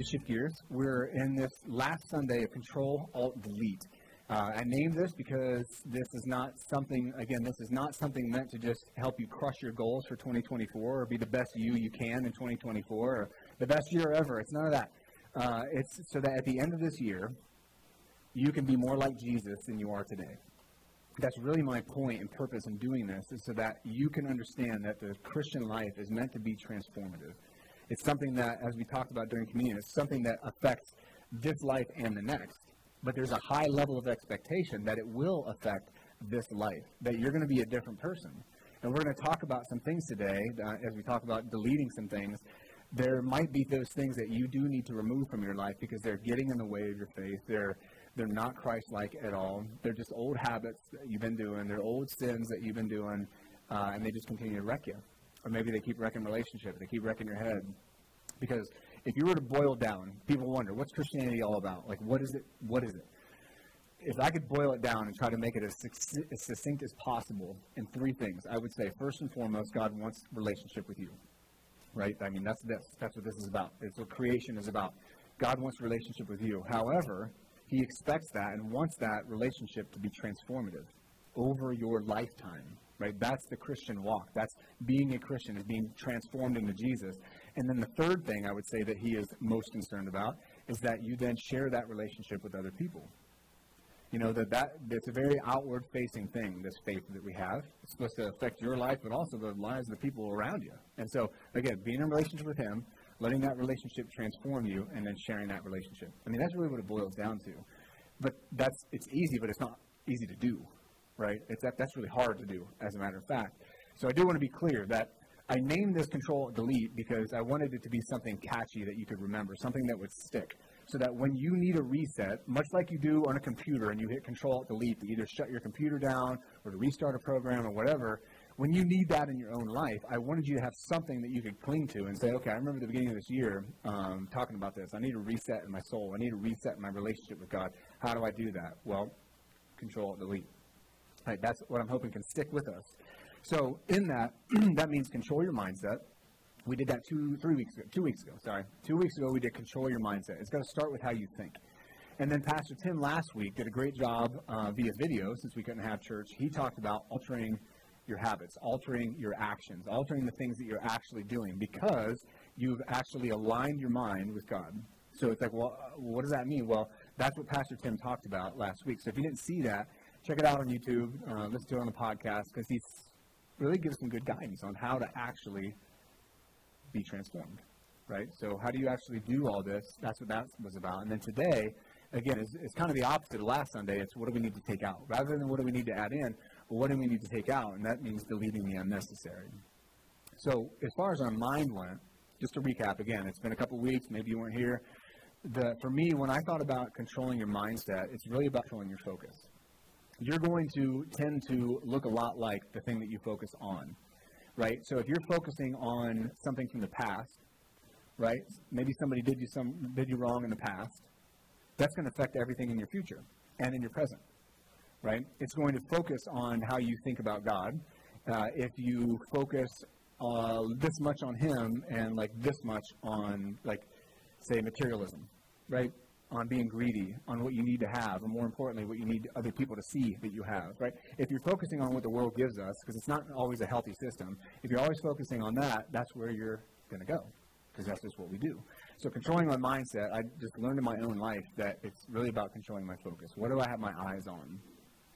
to shift gears, we're in this last Sunday of Control Alt Delete. Uh, I named this because this is not something, again, this is not something meant to just help you crush your goals for 2024 or be the best you you can in 2024 or the best year ever. It's none of that. Uh, it's so that at the end of this year, you can be more like Jesus than you are today. That's really my point and purpose in doing this, is so that you can understand that the Christian life is meant to be transformative. It's something that, as we talked about during communion, it's something that affects this life and the next. But there's a high level of expectation that it will affect this life, that you're going to be a different person. And we're going to talk about some things today, uh, as we talk about deleting some things. There might be those things that you do need to remove from your life because they're getting in the way of your faith. They're they're not Christ-like at all. They're just old habits that you've been doing. They're old sins that you've been doing, uh, and they just continue to wreck you. Or maybe they keep wrecking relationships. They keep wrecking your head. Because if you were to boil down, people wonder, what's Christianity all about? Like, what is it? What is it? If I could boil it down and try to make it as succinct as possible in three things, I would say, first and foremost, God wants relationship with you. Right? I mean, that's, that's, that's what this is about. It's what creation is about. God wants relationship with you. However, he expects that and wants that relationship to be transformative over your lifetime right? That's the Christian walk. That's being a Christian, is being transformed into Jesus. And then the third thing I would say that he is most concerned about is that you then share that relationship with other people. You know, that, that it's a very outward facing thing, this faith that we have. It's supposed to affect your life, but also the lives of the people around you. And so, again, being in a relationship with him, letting that relationship transform you, and then sharing that relationship. I mean, that's really what it boils down to. But that's, it's easy, but it's not easy to do right? It's that, that's really hard to do, as a matter of fact. So I do want to be clear that I named this Control Delete because I wanted it to be something catchy that you could remember, something that would stick. So that when you need a reset, much like you do on a computer and you hit Control Delete to either shut your computer down or to restart a program or whatever, when you need that in your own life, I wanted you to have something that you could cling to and say, okay, I remember the beginning of this year um, talking about this. I need a reset in my soul. I need a reset in my relationship with God. How do I do that? Well, Control Delete. Right, that's what I'm hoping can stick with us. So in that, that means control your mindset. We did that two, three weeks ago, two weeks ago, sorry. Two weeks ago, we did control your mindset. It's got to start with how you think. And then Pastor Tim last week did a great job uh, via video, since we couldn't have church. He talked about altering your habits, altering your actions, altering the things that you're actually doing because you've actually aligned your mind with God. So it's like, well, what does that mean? Well, that's what Pastor Tim talked about last week. So if you didn't see that, check it out on YouTube, uh, listen to it on the podcast, because he really gives some good guidance on how to actually be transformed, right? So how do you actually do all this? That's what that was about. And then today, again, it's, it's kind of the opposite of last Sunday. It's what do we need to take out? Rather than what do we need to add in, well, what do we need to take out? And that means deleting the unnecessary. So as far as our mind went, just to recap again, it's been a couple weeks, maybe you weren't here. The, for me, when I thought about controlling your mindset, it's really about controlling your focus you're going to tend to look a lot like the thing that you focus on, right? So if you're focusing on something from the past, right? Maybe somebody did you some did you wrong in the past. That's going to affect everything in your future and in your present, right? It's going to focus on how you think about God. Uh, if you focus uh, this much on Him and like this much on like say materialism, right? On being greedy, on what you need to have, and more importantly, what you need other people to see that you have, right? If you're focusing on what the world gives us, because it's not always a healthy system, if you're always focusing on that, that's where you're going to go, because that's just what we do. So controlling my mindset, I just learned in my own life that it's really about controlling my focus. What do I have my eyes on?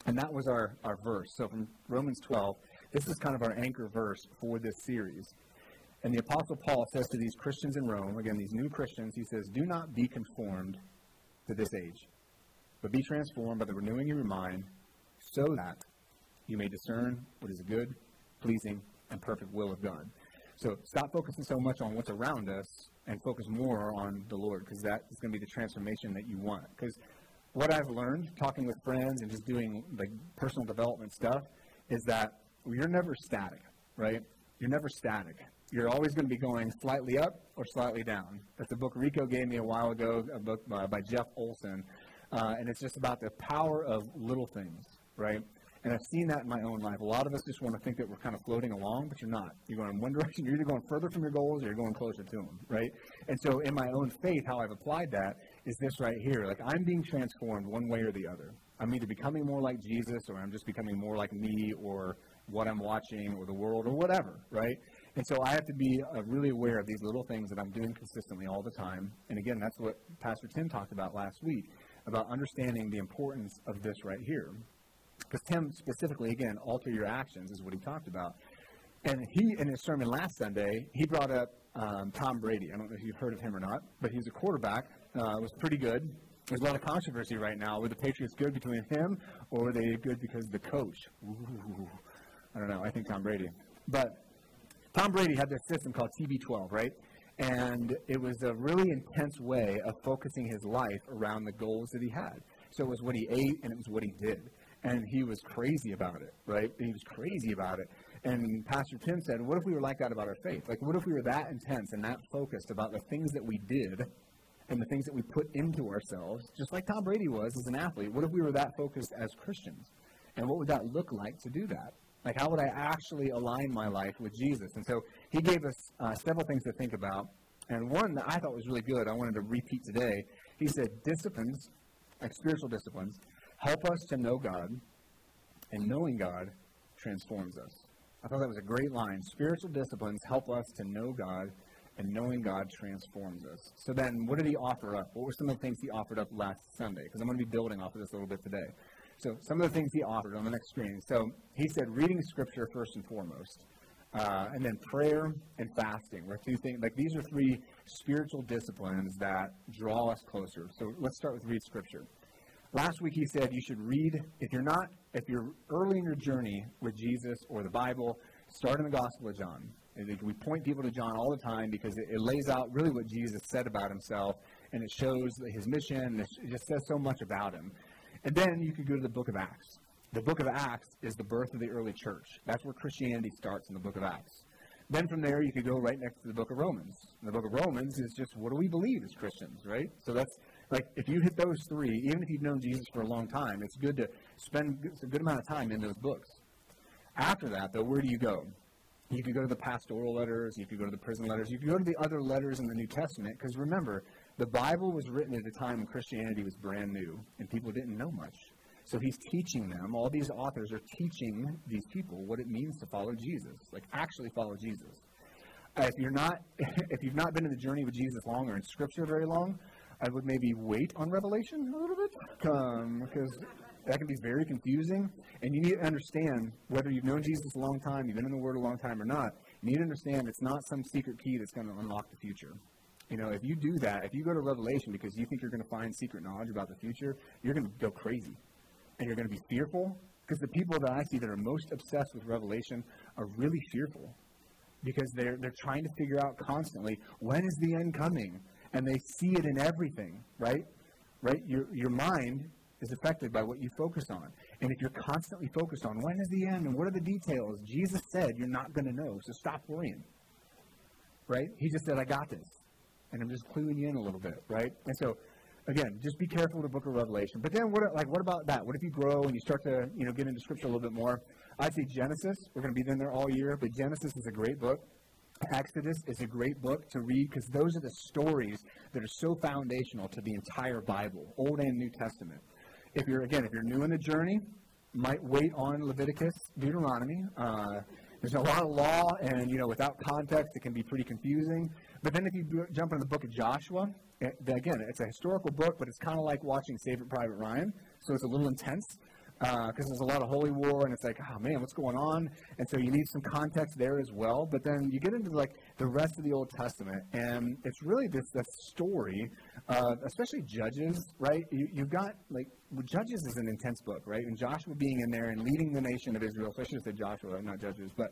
And that was our, our verse. So from Romans 12, this is kind of our anchor verse for this series. And the Apostle Paul says to these Christians in Rome, again, these new Christians, he says, Do not be conformed to this age, but be transformed by the renewing of your mind, so that you may discern what is a good, pleasing, and perfect will of God. So stop focusing so much on what's around us and focus more on the Lord because that is going to be the transformation that you want. Because what I've learned talking with friends and just doing like personal development stuff is that you're never static, right? You're never static. You're always going to be going slightly up or slightly down. That's a book Rico gave me a while ago, a book by, by Jeff Olson, uh, and it's just about the power of little things, right? And I've seen that in my own life. A lot of us just want to think that we're kind of floating along, but you're not. You're going in one direction. You're either going further from your goals or you're going closer to them, right? And so in my own faith, how I've applied that is this right here. Like I'm being transformed one way or the other. I'm either becoming more like Jesus or I'm just becoming more like me or what I'm watching or the world or whatever, right? And so I have to be uh, really aware of these little things that I'm doing consistently all the time. And again, that's what Pastor Tim talked about last week about understanding the importance of this right here. Because Tim specifically, again, alter your actions is what he talked about. And he, in his sermon last Sunday, he brought up um, Tom Brady. I don't know if you've heard of him or not, but he's a quarterback. Uh, was pretty good. There's a lot of controversy right now. Were the Patriots good between him, or were they good because of the coach? Ooh, I don't know. I think Tom Brady. But Tom Brady had this system called TB12, right? And it was a really intense way of focusing his life around the goals that he had. So it was what he ate and it was what he did and he was crazy about it, right? He was crazy about it. And Pastor Tim said, What if we were like that about our faith? Like, what if we were that intense and that focused about the things that we did and the things that we put into ourselves, just like Tom Brady was as an athlete? What if we were that focused as Christians? And what would that look like to do that? Like, how would I actually align my life with Jesus? And so he gave us uh, several things to think about. And one that I thought was really good, I wanted to repeat today. He said, disciplines, like spiritual disciplines, help us to know God, and knowing God transforms us. I thought that was a great line. Spiritual disciplines help us to know God, and knowing God transforms us. So then, what did he offer up? What were some of the things he offered up last Sunday? Because I'm going to be building off of this a little bit today. So, some of the things he offered on the next screen. So, he said reading Scripture first and foremost. Uh, and then prayer and fasting were two things. Like these are three spiritual disciplines that draw us closer. So let's start with read Scripture. Last week he said you should read, if you're not, if you're early in your journey with Jesus or the Bible, start in the Gospel of John. We point people to John all the time because it, lays out really what Jesus said about himself and it shows his mission it just says so much about him. And then you could go to the book of Acts. The book of Acts is the birth of the early church. That's where Christianity starts in the book of Acts. Then from there, you could go right next to the book of Romans. And the book of Romans is just what do we believe as Christians, right? So that's like, if you hit those three, even if you've known Jesus for a long time, it's good to spend a good amount of time in those books. After that, though, where do you go? You could go to the pastoral letters, you could go to the prison letters, you could go to the other letters in the New Testament, because remember, the Bible was written at a time when Christianity was brand new and people didn't know much. So he's teaching them, all these authors are teaching these people what it means to follow Jesus, like actually follow Jesus. Uh, if you're not, if you've not been in the journey with Jesus long or in Scripture very long, I would maybe wait on Revelation a little bit because um, that can be very confusing. And you need to understand whether you've known Jesus a long time, you've been in the Word a long time or not. You need to understand it's not some secret key that's going to unlock the future. You know, if you do that, if you go to Revelation because you think you're going to find secret knowledge about the future, you're going to go crazy. And you're going to be fearful because the people that I see that are most obsessed with Revelation are really fearful because they're, they're trying to figure out constantly when is the end coming? and they see it in everything, right? Right? Your, your mind is affected by what you focus on. And if you're constantly focused on when is the end and what are the details, Jesus said you're not going to know, so stop worrying. Right? He just said, I got this. And I'm just cluing you in a little bit, right? And so, again, just be careful with the book of Revelation. But then, what, like, what about that? What if you grow and you start to, you know, get into Scripture a little bit more? I'd say Genesis. We're going to be in there all year, but Genesis is a great book. Exodus is a great book to read because those are the stories that are so foundational to the entire Bible, Old and New Testament. If you're again, if you're new in the journey, might wait on Leviticus, Deuteronomy. Uh, there's a lot of law, and you know, without context, it can be pretty confusing. But then, if you jump into the book of Joshua, it, again, it's a historical book, but it's kind of like watching Saving Private Ryan, so it's a little intense because uh, there's a lot of holy war, and it's like, oh man, what's going on? And so you need some context there as well. But then you get into like the rest of the Old Testament, and it's really this this story, especially Judges, right? You, you've got like well, Judges is an intense book, right? And Joshua being in there and leading the nation of Israel. So I should have said Joshua, not Judges, but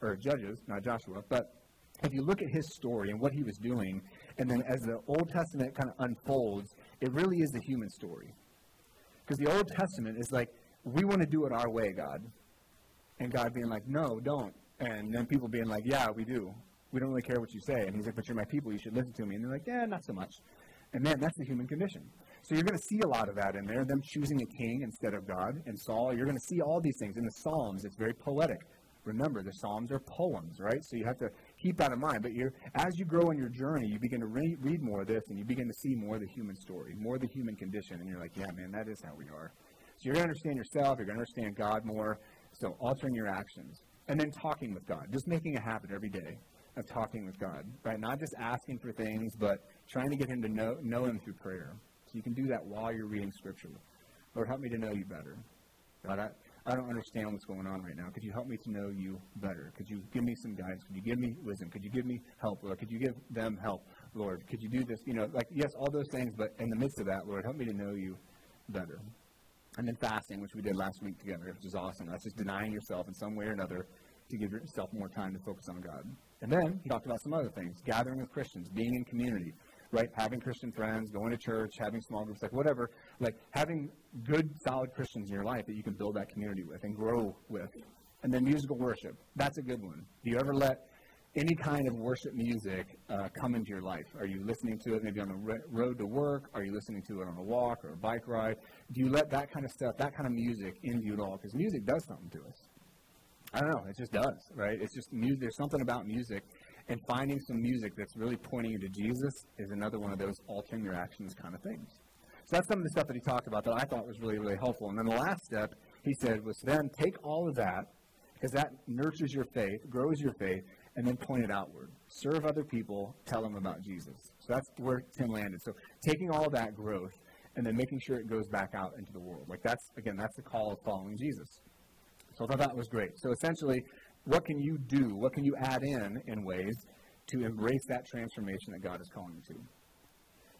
or Judges, not Joshua, but if you look at his story and what he was doing, and then as the Old Testament kind of unfolds, it really is the human story. Because the Old Testament is like, we want to do it our way, God. And God being like, no, don't. And then people being like, yeah, we do. We don't really care what you say. And he's like, but you're my people. You should listen to me. And they're like, yeah, not so much. And man, that's the human condition. So you're going to see a lot of that in there, them choosing a king instead of God and Saul. You're going to see all these things in the Psalms. It's very poetic. Remember, the Psalms are poems, right? So you have to keep that in mind. But you're, as you grow in your journey, you begin to re- read more of this and you begin to see more of the human story, more of the human condition. And you're like, yeah, man, that is how we are. So you're going to understand yourself. You're going to understand God more. So altering your actions. And then talking with God. Just making a habit every day of talking with God, right? Not just asking for things, but trying to get Him to know, know Him through prayer. So you can do that while you're reading Scripture. Lord, help me to know you better. God, I, I don't understand what's going on right now. Could you help me to know you better? Could you give me some guidance? Could you give me wisdom? Could you give me help, Lord? Could you give them help, Lord? Could you do this? You know, like, yes, all those things, but in the midst of that, Lord, help me to know you better. And then fasting, which we did last week together, which is awesome. That's just denying yourself in some way or another to give yourself more time to focus on God. And then he talked about some other things gathering with Christians, being in community, right? Having Christian friends, going to church, having small groups, like whatever. Like having good, solid Christians in your life that you can build that community with and grow with. And then musical worship. That's a good one. Do you ever let any kind of worship music uh, come into your life? Are you listening to it maybe on the re- road to work? Are you listening to it on a walk or a bike ride? Do you let that kind of stuff, that kind of music into you at all? Because music does something to us. I don't know. It just does, right? It's just music. There's something about music, and finding some music that's really pointing you to Jesus is another one of those altering your actions kind of things. So that's some of the stuff that he talked about that I thought was really, really helpful. And then the last step he said was then take all of that, because that nurtures your faith, grows your faith, and then point it outward. Serve other people, tell them about Jesus. So that's where Tim landed. So taking all that growth and then making sure it goes back out into the world. Like that's again, that's the call of following Jesus. So I thought that was great. So essentially, what can you do? What can you add in in ways to embrace that transformation that God is calling you to?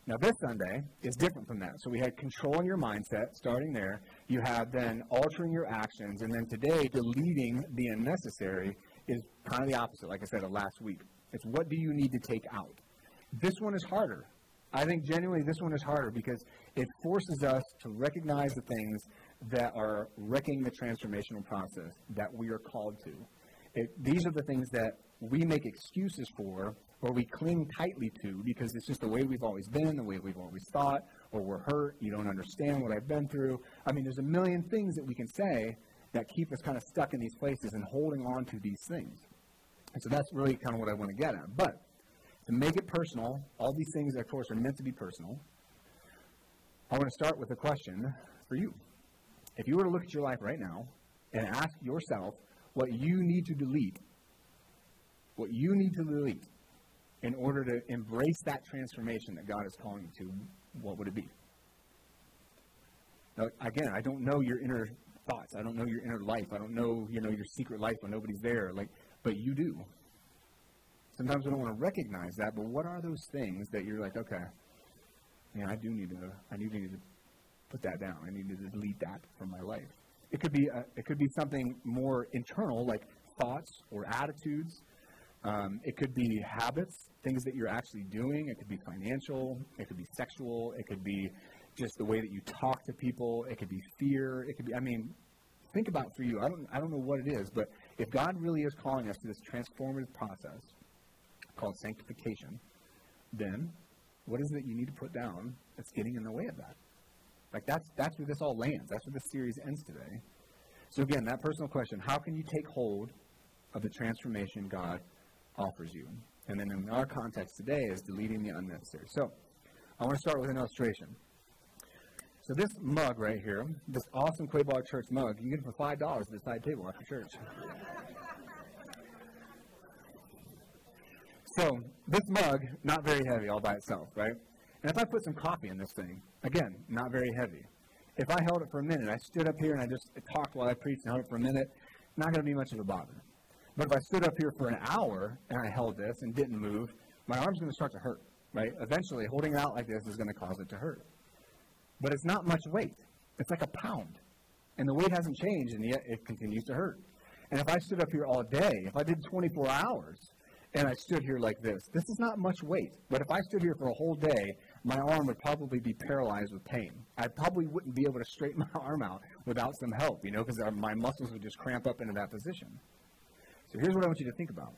Now, this Sunday is different from that. So we had controlling your mindset, starting there. You had then altering your actions. And then today, deleting the unnecessary is kind of the opposite, like I said, of last week. It's what do you need to take out? This one is harder. I think genuinely this one is harder because it forces us to recognize the things that are wrecking the transformational process that we are called to. It, these are the things that we make excuses for or we cling tightly to because it's just the way we've always been, the way we've always thought, or we're hurt, you don't understand what I've been through. I mean, there's a million things that we can say that keep us kind of stuck in these places and holding on to these things. And so that's really kind of what I want to get at. But to make it personal, all these things, of course, are meant to be personal. I want to start with a question for you. If you were to look at your life right now and ask yourself what you need to delete, what you need to delete in order to embrace that transformation that God is calling you to, what would it be? Now, again, I don't know your inner thoughts. I don't know your inner life. I don't know, you know, your secret life when nobody's there. Like, but you do. Sometimes we don't want to recognize that, but what are those things that you're like, okay, I do need to, I need to put that down. I need to delete that from my life. It could be, a, uh, it could be something more internal, like thoughts or attitudes. Um, it could be habits, things that you're actually doing. It could be financial. It could be sexual. It could be just the way that you talk to people. It could be fear. It could be, I mean, think about for you. I don't, I don't know what it is, but if God really is calling us to this transformative process called sanctification, then what is it that you need to put down that's getting in the way of that? Like that's that's where this all lands. That's where this series ends today. So again, that personal question: How can you take hold of the transformation God offers you? And then in our context today is deleting the unnecessary. So I want to start with an illustration. So this mug right here, this awesome Quaboag Church mug, you can get it for five dollars at the side table after church. so this mug, not very heavy all by itself, right? And if I put some coffee in this thing, again, not very heavy. If I held it for a minute, I stood up here and I just talked while I preached and held it for a minute, not going to be much of a bother. But if I stood up here for an hour and I held this and didn't move, my arm's going to start to hurt, right? Eventually, holding it out like this is going to cause it to hurt. But it's not much weight. It's like a pound. And the weight hasn't changed, and yet it continues to hurt. And if I stood up here all day, if I did 24 hours, and I stood here like this. This is not much weight, but if I stood here for a whole day, my arm would probably be paralyzed with pain. I probably wouldn't be able to straighten my arm out without some help, you know, because my muscles would just cramp up into that position. So here's what I want you to think about.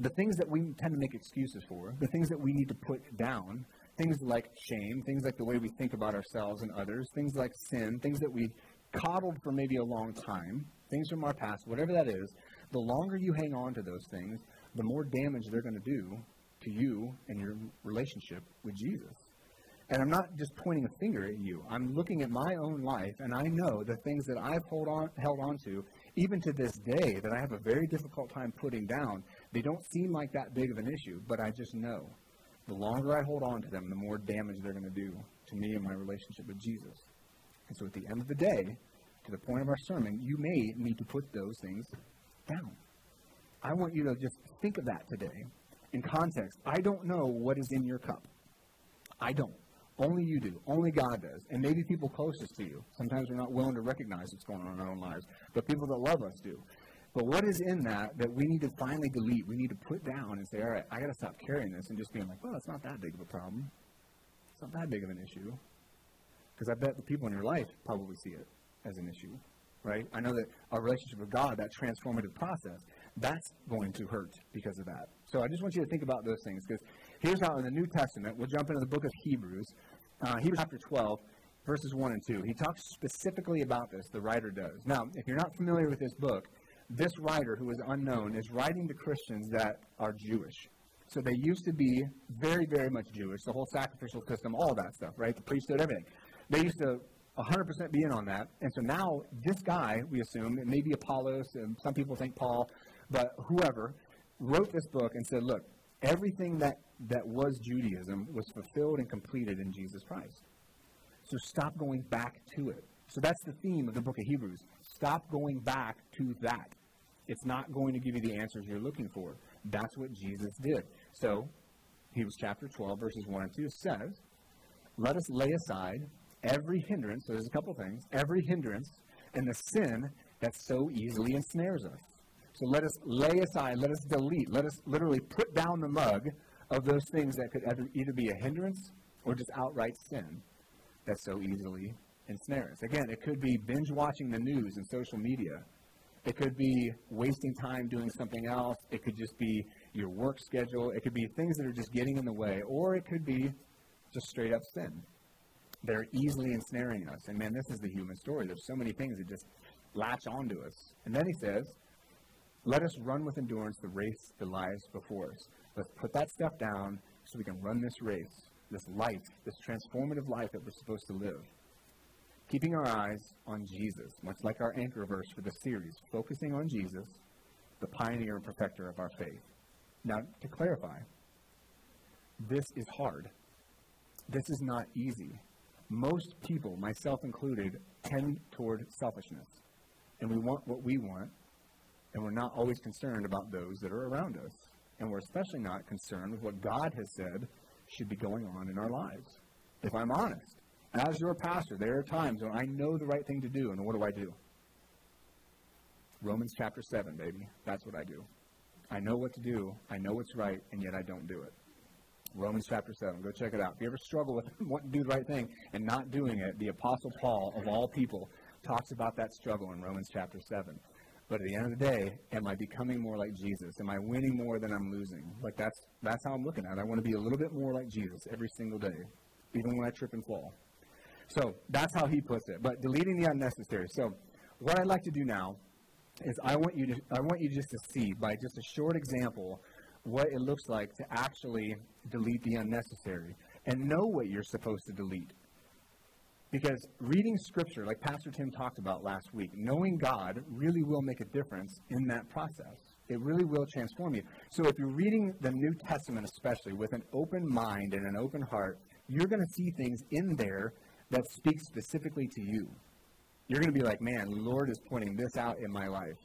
The things that we tend to make excuses for, the things that we need to put down, things like shame, things like the way we think about ourselves and others, things like sin, things that we coddled for maybe a long time, things from our past, whatever that is, the longer you hang on to those things, the more damage they're going to do to you and your relationship with Jesus. And I'm not just pointing a finger at you. I'm looking at my own life, and I know the things that I've hold on, held on to, even to this day, that I have a very difficult time putting down. They don't seem like that big of an issue, but I just know the longer I hold on to them, the more damage they're going to do to me and my relationship with Jesus. And so at the end of the day, to the point of our sermon, you may need to put those things down. I want you to just think of that today in context. I don't know what is in your cup. I don't. Only you do. Only God does. And maybe people closest to you. Sometimes we're not willing to recognize what's going on in our own lives, but people that love us do. But what is in that that we need to finally delete? We need to put down and say, all right, I got to stop carrying this and just being like, well, it's not that big of a problem. It's not that big of an issue. Because I bet the people in your life probably see it as an issue, right? I know that our relationship with God, that transformative process, that's going to hurt because of that. So I just want you to think about those things because here's how in the New Testament, we'll jump into the book of Hebrews, uh, Hebrews chapter 12, verses 1 and 2. He talks specifically about this, the writer does. Now, if you're not familiar with this book, this writer, who is unknown, is writing to Christians that are Jewish. So they used to be very, very much Jewish, the whole sacrificial system, all that stuff, right? The priesthood, everything. They used to 100% be in on that. And so now, this guy, we assume, it may be Apollos, and some people think Paul, but whoever, wrote this book and said, look, everything that, that was Judaism was fulfilled and completed in Jesus Christ. So stop going back to it. So that's the theme of the book of Hebrews. Stop going back to that. It's not going to give you the answers you're looking for. That's what Jesus did. So, Hebrews chapter 12, verses 1 and 2 says, Let us lay aside every hindrance, so there's a couple things, every hindrance and the sin that so easily ensnares us. So let us lay aside, let us delete, let us literally put down the mug of those things that could either be a hindrance or just outright sin that so easily ensnare us. Again, it could be binge watching the news and social media. It could be wasting time doing something else. It could just be your work schedule. It could be things that are just getting in the way. Or it could be just straight up sin. They're easily ensnaring us. And man, this is the human story. There's so many things that just latch onto us. And then he says, let us run with endurance the race that lies before us. Let's put that stuff down so we can run this race, this life, this transformative life that we're supposed to live keeping our eyes on Jesus, much like our anchor verse for the series, focusing on Jesus, the pioneer and perfecter of our faith. Now, to clarify, this is hard. This is not easy. Most people, myself included, tend toward selfishness. And we want what we want, and we're not always concerned about those that are around us. And we're especially not concerned with what God has said should be going on in our lives. If I'm honest, as your pastor, there are times when I know the right thing to do, and what do I do? Romans chapter 7, baby. That's what I do. I know what to do, I know what's right, and yet I don't do it. Romans chapter 7. Go check it out. If you ever struggle with wanting to do the right thing and not doing it, the Apostle Paul, of all people, talks about that struggle in Romans chapter 7. But at the end of the day, am I becoming more like Jesus? Am I winning more than I'm losing? Like that's that's how I'm looking at it. I want to be a little bit more like Jesus every single day, even when I trip and fall. So that's how he puts it. But deleting the unnecessary. So what I'd like to do now is I want you to I want you just to see by just a short example what it looks like to actually delete the unnecessary and know what you're supposed to delete. Because reading scripture, like Pastor Tim talked about last week, knowing God really will make a difference in that process. It really will transform you. So if you're reading the New Testament, especially with an open mind and an open heart, you're going to see things in there that speak specifically to you. You're going to be like, man, the Lord is pointing this out in my life,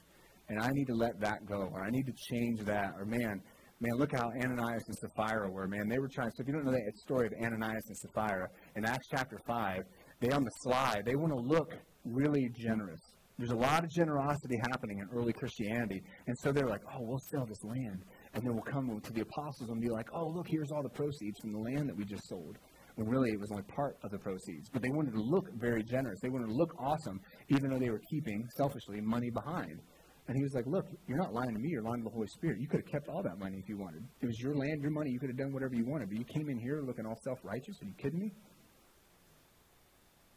and I need to let that go, or I need to change that, or man, man, look how Ananias and Sapphira were, man. They were trying. So if you don't know that story of Ananias and Sapphira in Acts chapter five, they on the sly. they want to look really generous. There's a lot of generosity happening in early Christianity, and so they're like, oh, we'll sell this land and then we'll come to the apostles and be like, oh, look, here's all the proceeds from the land that we just sold. When really it was only part of the proceeds. But they wanted to look very generous. They wanted to look awesome, even though they were keeping, selfishly, money behind. And he was like, Look, you're not lying to me, you're lying to the Holy Spirit. You could have kept all that money if you wanted. It was your land, your money, you could have done whatever you wanted. But you came in here looking all self righteous. Are you kidding me?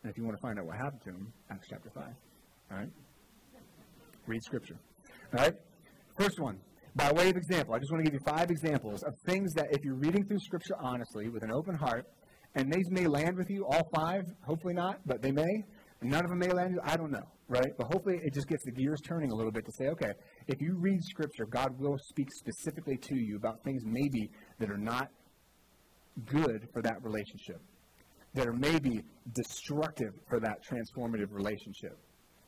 And if you want to find out what happened to him, Acts chapter 5. All right? Read Scripture. All right? First one, by way of example, I just want to give you five examples of things that if you're reading through Scripture honestly, with an open heart, and these may land with you, all five, hopefully not, but they may, none of them may land I don't know right? But hopefully it just gets the gears turning a little bit to say, okay, if you read Scripture, God will speak specifically to you about things maybe that are not good for that relationship, that are maybe destructive for that transformative relationship.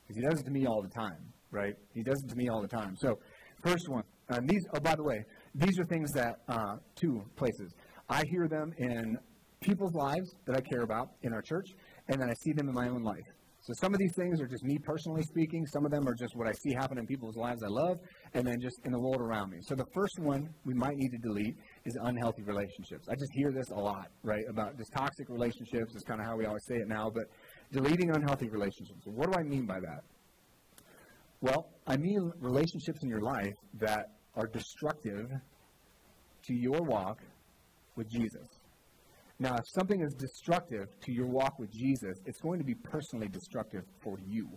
Because He does it to me all the time, right? He does it to me all the time. So, first one, uh, these. Oh, by the way, these are things that uh, two places I hear them in people's lives that I care about in our church, and then I see them in my own life. So some of these things are just me personally speaking. Some of them are just what I see happen in people's lives I love, and then just in the world around me. So the first one we might need to delete is unhealthy relationships. I just hear this a lot, right? About just toxic relationships is kind of how we always say it now, but deleting unhealthy relationships. What do I mean by that? Well, I mean relationships in your life that are destructive to your walk with Jesus. Now, if something is destructive to your walk with Jesus, it's going to be personally destructive for you.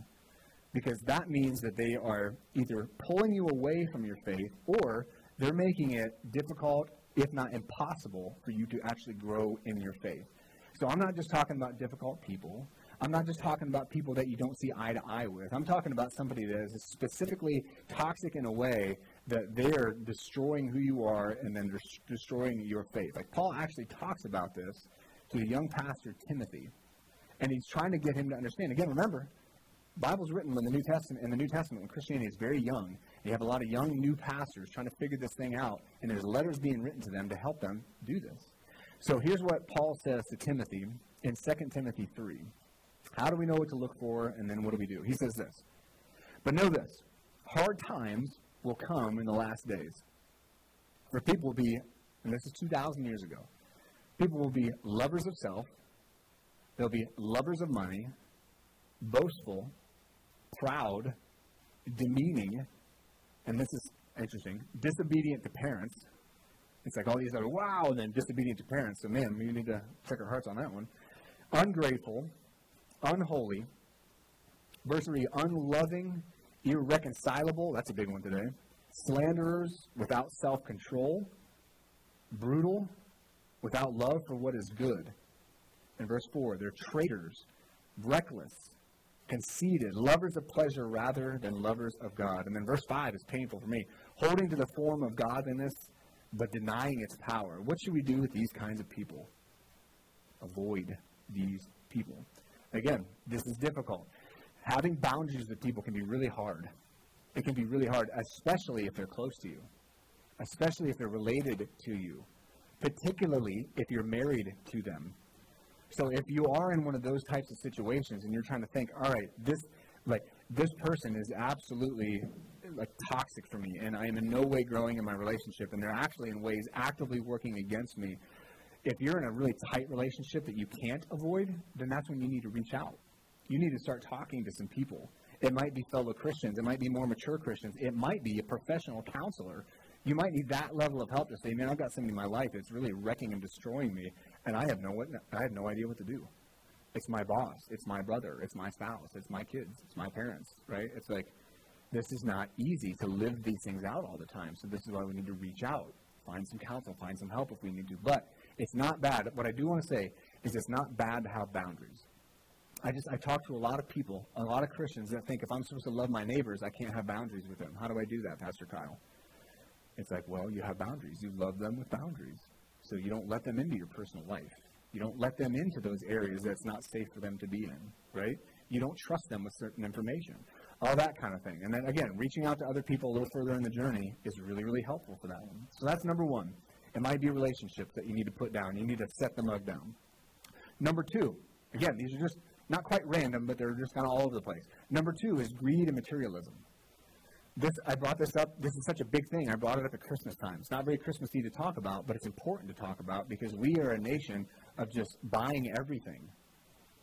Because that means that they are either pulling you away from your faith or they're making it difficult, if not impossible, for you to actually grow in your faith. So I'm not just talking about difficult people. I'm not just talking about people that you don't see eye to eye with. I'm talking about somebody that is specifically toxic in a way that they're destroying who you are and then destroying your faith. Like Paul actually talks about this to the young pastor Timothy, and he's trying to get him to understand. Again, remember, Bible's written in the New Testament. In the New Testament, when Christianity is very young, you have a lot of young new pastors trying to figure this thing out, and there's letters being written to them to help them do this. So here's what Paul says to Timothy in 2 Timothy 3. How do we know what to look for, and then what do we do? He says this. But know this hard times will come in the last days. Where people will be, and this is 2,000 years ago, people will be lovers of self, they'll be lovers of money, boastful, proud, demeaning, and this is interesting, disobedient to parents. It's like all these other wow, and then disobedient to parents. So, man, we need to check our hearts on that one. Ungrateful, unholy, verse 3, unloving, irreconcilable, that's a big one today, slanderers without self control, brutal, without love for what is good. In verse 4, they're traitors, reckless, conceited, lovers of pleasure rather than lovers of God. And then verse 5 is painful for me. Holding to the form of godliness, but denying its power. What should we do with these kinds of people? Avoid these people. Again, this is difficult having boundaries with people can be really hard. It can be really hard, especially if they're close to you, especially if they're related to you, particularly if you're married to them. So if you are in one of those types of situations and you're trying to think, all right, this like this person is absolutely like toxic for me and I am in no way growing in my relationship and they're actually in ways actively working against me. If you're in a really tight relationship that you can't avoid, then that's when you need to reach out you need to start talking to some people. It might be fellow Christians. It might be more mature Christians. It might be a professional counselor. You might need that level of help to say, man, I've got something in my life that's really wrecking and destroying me, and I have no I have no idea what to do. It's my boss. It's my brother. It's my spouse. It's my kids. It's my parents. Right? It's like this is not easy to live these things out all the time. So this is why we need to reach out, find some counsel, find some help if we need to. But it's not bad. What I do want to say is it's not bad to have boundaries. I just I talk to a lot of people, a lot of Christians that think if I'm supposed to love my neighbors, I can't have boundaries with them. How do I do that, Pastor Kyle? It's like, well, you have boundaries. You love them with boundaries. So you don't let them into your personal life. You don't let them into those areas that's not safe for them to be in, right? You don't trust them with certain information. All that kind of thing. And then again, reaching out to other people a little further in the journey is really, really helpful for that one. So that's number one. It might be relationships that you need to put down. You need to set the mug down. Number two, again, these are just not quite random, but they're just kind of all over the place. Number two is greed and materialism. this I brought this up. This is such a big thing. I brought it up at Christmas time. It's not very Christmassy to talk about, but it's important to talk about because we are a nation of just buying everything.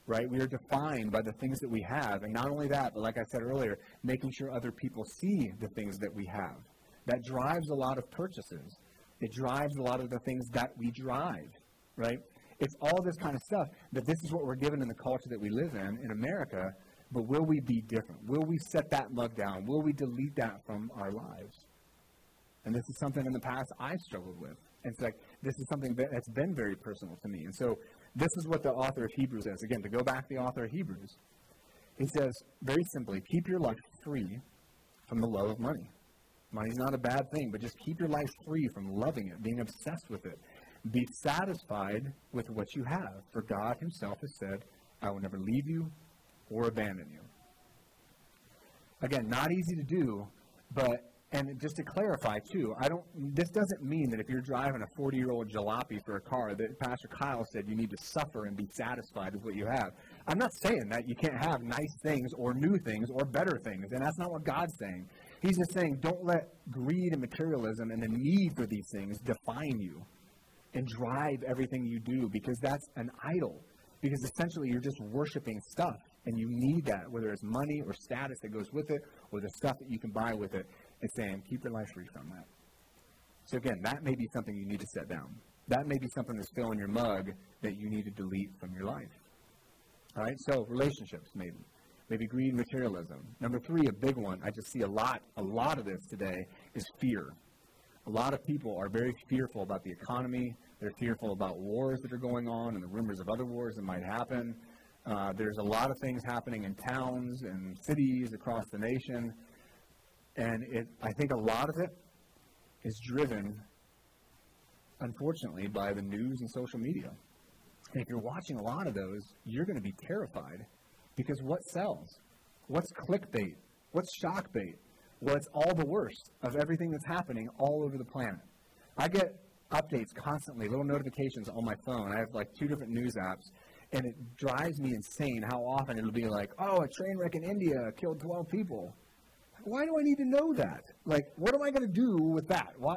Right? We are defined by the things that we have, and not only that, but like I said earlier, making sure other people see the things that we have. That drives a lot of purchases. It drives a lot of the things that we drive. Right? It's all this kind of stuff that this is what we're given in the culture that we live in in America but will we be different? Will we set that mug down? Will we delete that from our lives? And this is something in the past I've struggled with. And it's like, this is something that's been very personal to me. And so this is what the author of Hebrews says. Again, to go back to the author of Hebrews, he says very simply, keep your life free from the love of money. Money's not a bad thing, but just keep your life free from loving it, being obsessed with it. Be satisfied with what you have, for God Himself has said, I will never leave you or abandon you. Again, not easy to do, but and just to clarify too, I don't. This doesn't mean that if you're driving a 40-year-old jalopy for a car, that Pastor Kyle said you need to suffer and be satisfied with what you have. I'm not saying that you can't have nice things or new things or better things, and that's not what God's saying. He's just saying don't let greed and materialism and the need for these things define you and drive everything you do because that's an idol. Because essentially you're just worshiping stuff and you need that, whether it's money or status that goes with it, or the stuff that you can buy with it, and saying, keep your life free from that. So again, that may be something you need to set down. That may be something that's filling your mug that you need to delete from your life. All right, so relationships, maybe. Maybe greed, materialism. Number three, a big one, I just see a lot, a lot of this today, is fear. A lot of people are very fearful about the economy. They're fearful about wars that are going on and the rumors of other wars that might happen. Uh, there's a lot of things happening in towns and cities across the nation, and it, I think a lot of it is driven, unfortunately, by the news and social media. And if you're watching a lot of those, you're going to be terrified because what sells? What's clickbait? What's shockbait? Well, it's all the worst of everything that's happening all over the planet. I get updates constantly, little notifications on my phone. I have like two different news apps, and it drives me insane how often it'll be like, oh, a train wreck in India killed 12 people. Why do I need to know that? Like, what am I going to do with that? Why?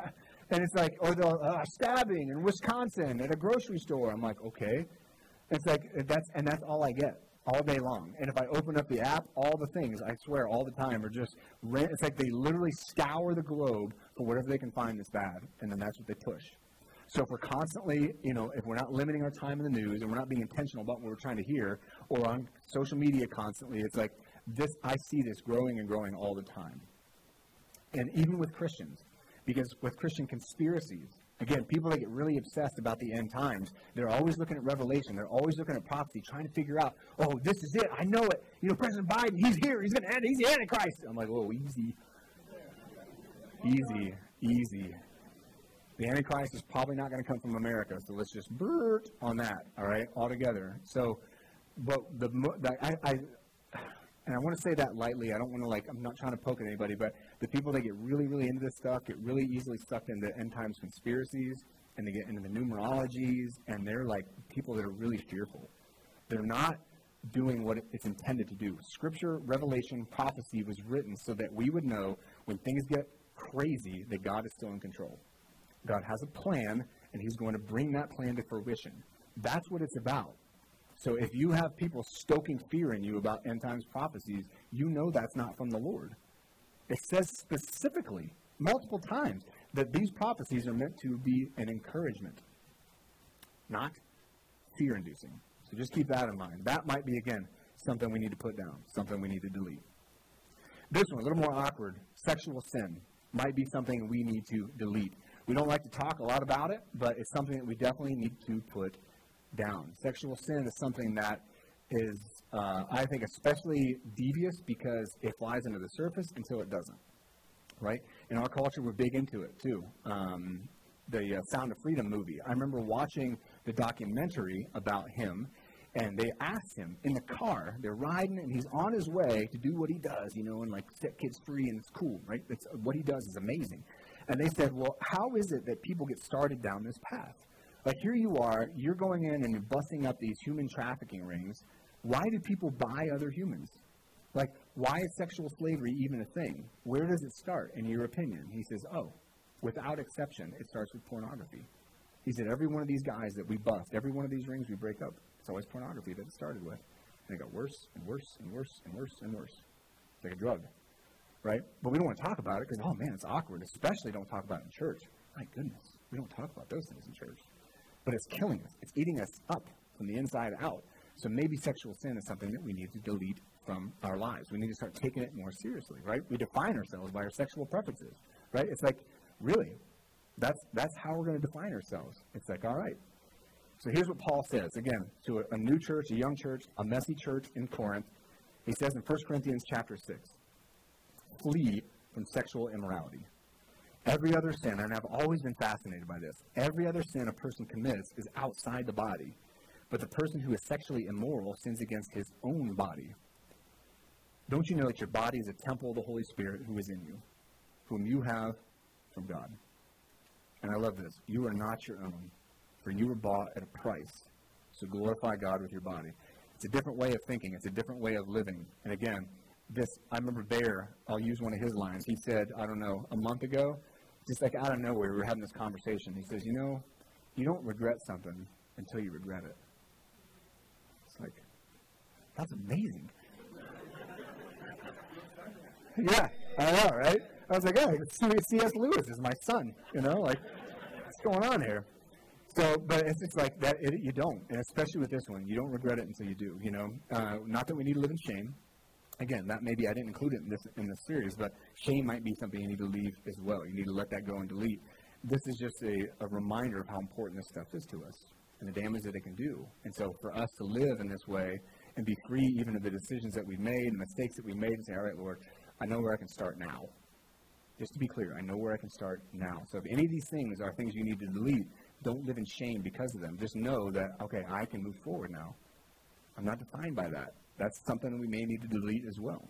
And it's like, or the uh, stabbing in Wisconsin at a grocery store. I'm like, okay. It's like that's and that's all I get all day long. And if I open up the app, all the things I swear all the time are just. It's like they literally scour the globe for whatever they can find that's bad, and then that's what they push. So if we're constantly, you know, if we're not limiting our time in the news and we're not being intentional about what we're trying to hear, or on social media constantly, it's like this. I see this growing and growing all the time. And even with Christians, because with Christian conspiracies, again, people that get really obsessed about the end times, they're always looking at Revelation, they're always looking at prophecy, trying to figure out, oh, this is it, I know it. You know, President Biden, he's here, he's going to end, he's the Antichrist. I'm like, oh, easy, easy, easy. The Antichrist is probably not going to come from America, so let's just burt on that, all right, altogether. So, but the, the I, I and I want to say that lightly. I don't want to like. I'm not trying to poke at anybody, but the people that get really, really into this stuff get really easily sucked into end times conspiracies, and they get into the numerologies, and they're like people that are really fearful. They're not doing what it's intended to do. Scripture, revelation, prophecy was written so that we would know when things get crazy that God is still in control. God has a plan, and He's going to bring that plan to fruition. That's what it's about. So if you have people stoking fear in you about end times prophecies, you know that's not from the Lord. It says specifically, multiple times, that these prophecies are meant to be an encouragement, not fear inducing. So just keep that in mind. That might be, again, something we need to put down, something we need to delete. This one, a little more awkward sexual sin, might be something we need to delete. We don't like to talk a lot about it, but it's something that we definitely need to put down. Sexual sin is something that is, uh, I think, especially devious because it flies under the surface until it doesn't. Right? In our culture, we're big into it too. Um, the uh, Sound of Freedom movie. I remember watching the documentary about him, and they asked him in the car. They're riding, and he's on his way to do what he does, you know, and like set kids free, and it's cool, right? It's, what he does is amazing. And they said, well, how is it that people get started down this path? Like here you are, you're going in and you're busting up these human trafficking rings. Why do people buy other humans? Like, why is sexual slavery even a thing? Where does it start, in your opinion? He says, oh, without exception, it starts with pornography. He said, every one of these guys that we bust, every one of these rings we break up, it's always pornography that it started with. And it got worse and worse and worse and worse and worse. It's like a drug, right? But we don't want to talk about it because, oh man, it's awkward. Especially don't talk about it in church. My goodness, we don't talk about those things in church. But it's killing us. It's eating us up from the inside out. So maybe sexual sin is something that we need to delete from our lives. We need to start taking it more seriously, right? We define ourselves by our sexual preferences, right? It's like, really, that's, that's how we're going to define ourselves. It's like, all right. So here's what Paul says, again, to a, a new church, a young church, a messy church in Corinth. He says in 1 Corinthians chapter 6, flee from sexual immorality. Every other sin, and I've always been fascinated by this, every other sin a person commits is outside the body. But the person who is sexually immoral sins against his own body. Don't you know that your body is a temple of the Holy Spirit who is in you, whom you have from God? And I love this. You are not your own, for you were bought at a price. So glorify God with your body. It's a different way of thinking. It's a different way of living. And again, this I remember Bear. I'll use one of his lines. He said, I don't know, a month ago, just like out of nowhere, we were having this conversation. He says, you know, you don't regret something until you regret it. It's like, that's amazing. yeah, I know, right? I was like, oh, C.S. Lewis is my son. You know, like, what's going on here? So, but it's just like that. It, you don't, and especially with this one, you don't regret it until you do. You know, uh, not that we need to live in shame. Again, that maybe I didn't include it in this in this series, but shame might be something you need to leave as well. You need to let that go and delete. This is just a, a reminder of how important this stuff is to us and the damage that it can do. And so, for us to live in this way and be free even of the decisions that we've made and mistakes that we made, and say, "All right, Lord, I know where I can start now." Just to be clear, I know where I can start now. So if any of these things are things you need to delete, don't live in shame because of them. Just know that, okay, I can move forward now. I'm not defined by that. That's something we may need to delete as well.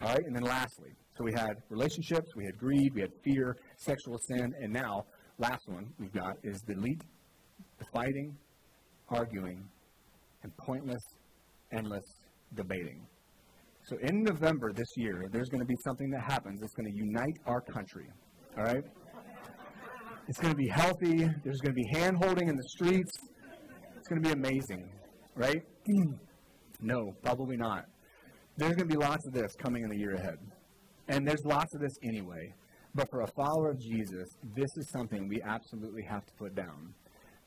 All right, and then lastly, so we had relationships, we had greed, we had fear, sexual sin, and now, last one we've got is delete the fighting, arguing, and pointless, endless debating. So in November this year, there's going to be something that happens that's going to unite our country. All right? It's going to be healthy. There's going to be hand holding in the streets. It's going to be amazing. Right? no, probably not. There's going to be lots of this coming in the year ahead. And there's lots of this anyway. But for a follower of Jesus, this is something we absolutely have to put down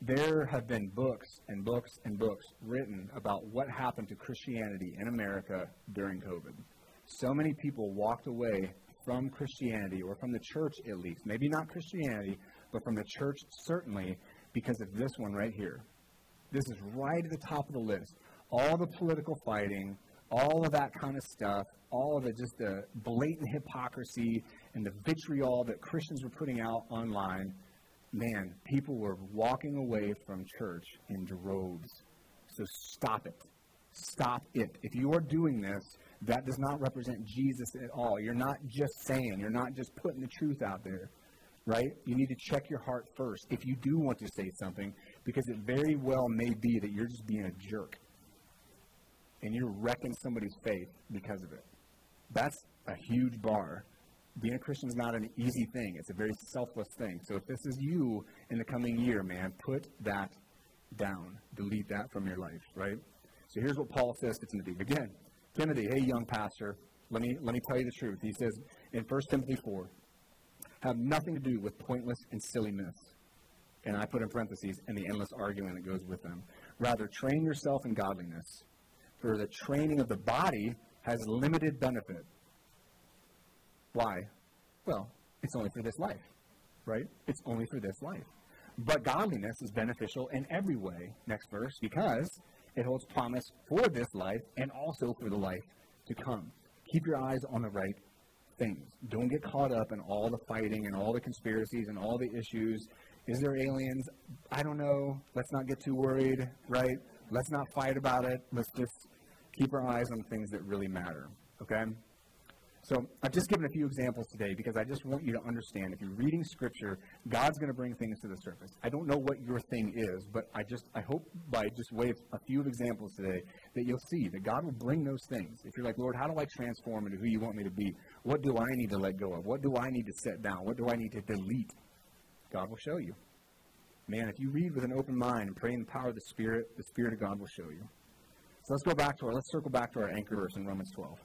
there have been books and books and books written about what happened to Christianity in America during COVID. So many people walked away from Christianity, or from the church at least, maybe not Christianity, but from the church certainly, because of this one right here. This is right at the top of the list. All the political fighting, all of that kind of stuff, all of the just the blatant hypocrisy and the vitriol that Christians were putting out online man, people were walking away from church in droves. So stop it. Stop it. If you are doing this, that does not represent Jesus at all. You're not just saying, you're not just putting the truth out there, right? You need to check your heart first if you do want to say something, because it very well may be that you're just being a jerk and you're wrecking somebody's faith because of it. That's a huge bar being a Christian is not an easy thing. It's a very selfless thing. So if this is you in the coming year, man, put that down. Delete that from your life, right? So here's what Paul says to Timothy. Again, Timothy, hey, young pastor, let me, let me tell you the truth. He says in 1 Timothy 4, have nothing to do with pointless and silly myths. And I put in parentheses, and the endless arguing that goes with them. Rather, train yourself in godliness. For the training of the body has limited benefit why? Well, it's only for this life, right? It's only for this life. But godliness is beneficial in every way, next verse, because it holds promise for this life and also for the life to come. Keep your eyes on the right things. Don't get caught up in all the fighting and all the conspiracies and all the issues. Is there aliens? I don't know. Let's not get too worried, right? Let's not fight about it. Let's just keep our eyes on things that really matter, okay? So I've just given a few examples today because I just want you to understand if you're reading Scripture, God's going to bring things to the surface. I don't know what your thing is, but I just I hope by just way of a few examples today that you'll see that God will bring those things. If you're like, Lord, how do I transform into who you want me to be? What do I need to let go of? What do I need to set down? What do I need to delete? God will show you. Man, if you read with an open mind and pray in the power of the Spirit, the Spirit of God will show you. So let's go back to our let's circle back to our anchor verse in Romans 12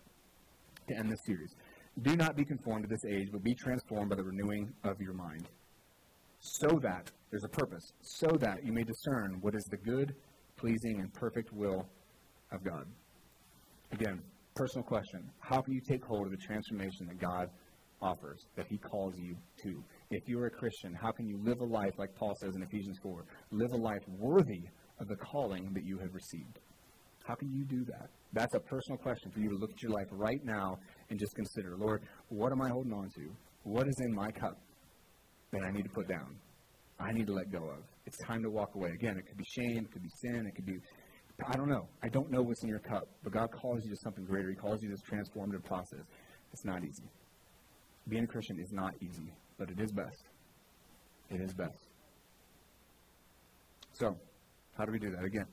to end this series. Do not be conformed to this age, but be transformed by the renewing of your mind. So that, there's a purpose, so that you may discern what is the good, pleasing, and perfect will of God. Again, personal question. How can you take hold of the transformation that God offers, that He calls you to? If you're a Christian, how can you live a life, like Paul says in Ephesians 4, live a life worthy of the calling that you have received? How can you do that? That's a personal question for you to look at your life right now and just consider, Lord, what am I holding on to? What is in my cup that I need to put down? I need to let go of. It's time to walk away. Again, it could be shame, it could be sin, it could be, I don't know. I don't know what's in your cup, but God calls you to something greater. He calls you to this transformative process. It's not easy. Being a Christian is not easy, but it is best. It is best. So, how do we do that? Again,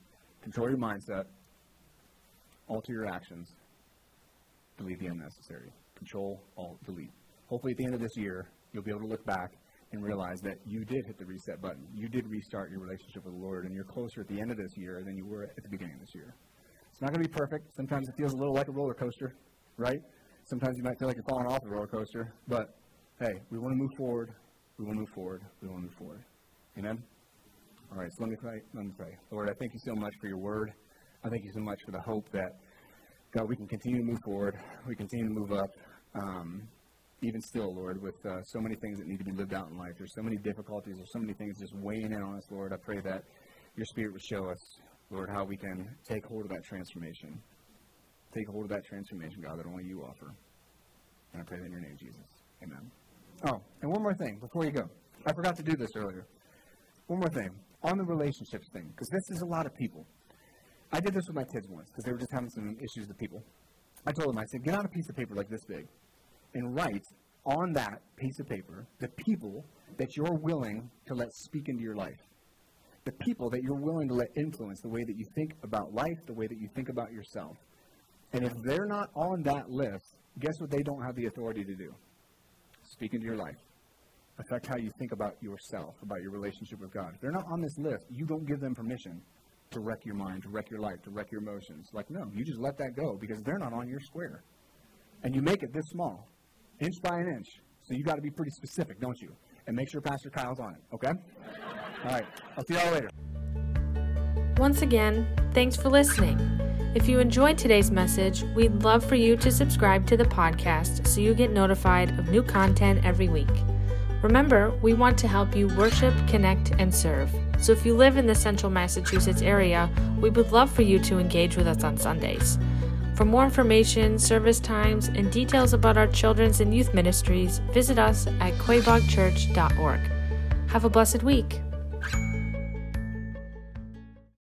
control your mindset alter your actions, delete the unnecessary. Control, Alt, delete. Hopefully, at the end of this year, you'll be able to look back and realize that you did hit the reset button. You did restart your relationship with the Lord, and you're closer at the end of this year than you were at the beginning of this year. It's not going to be perfect. Sometimes it feels a little like a roller coaster, right? Sometimes you might feel like you're falling off the roller coaster, but hey, we want to move forward. We want to move forward. We want to move forward. Amen? All right, so let me pray. Let me pray. Lord, I thank you so much for your word. I thank you so much for the hope that, God, we can continue to move forward. We continue to move up. Um, even still, Lord, with uh, so many things that need to be lived out in life. There's so many difficulties. There's so many things just weighing in on us, Lord. I pray that your Spirit would show us, Lord, how we can take hold of that transformation. Take hold of that transformation, God, that only you offer. And I pray that in your name, Jesus. Amen. Oh, and one more thing before you go. I forgot to do this earlier. One more thing on the relationships thing, because this is a lot of people. I did this with my kids once because they were just having some issues with people. I told them, I said, get out a piece of paper like this big and write on that piece of paper the people that you're willing to let speak into your life. The people that you're willing to let influence the way that you think about life, the way that you think about yourself. And if they're not on that list, guess what they don't have the authority to do? Speak into your life. Affect how you think about yourself, about your relationship with God. If they're not on this list, you don't give them permission to wreck your mind, to wreck your life, to wreck your emotions. Like, no, you just let that go because they're not on your square. And you make it this small, inch by an inch. So you got to be pretty specific, don't you? And make sure Pastor Kyle's on it, okay? All right, I'll see y'all later. Once again, thanks for listening. If you enjoyed today's message, we'd love for you to subscribe to the podcast so you get notified of new content every week. Remember, we want to help you worship, connect, and serve. So if you live in the central Massachusetts area, we would love for you to engage with us on Sundays. For more information, service times, and details about our children's and youth ministries, visit us at quaboagchurch.org. Have a blessed week.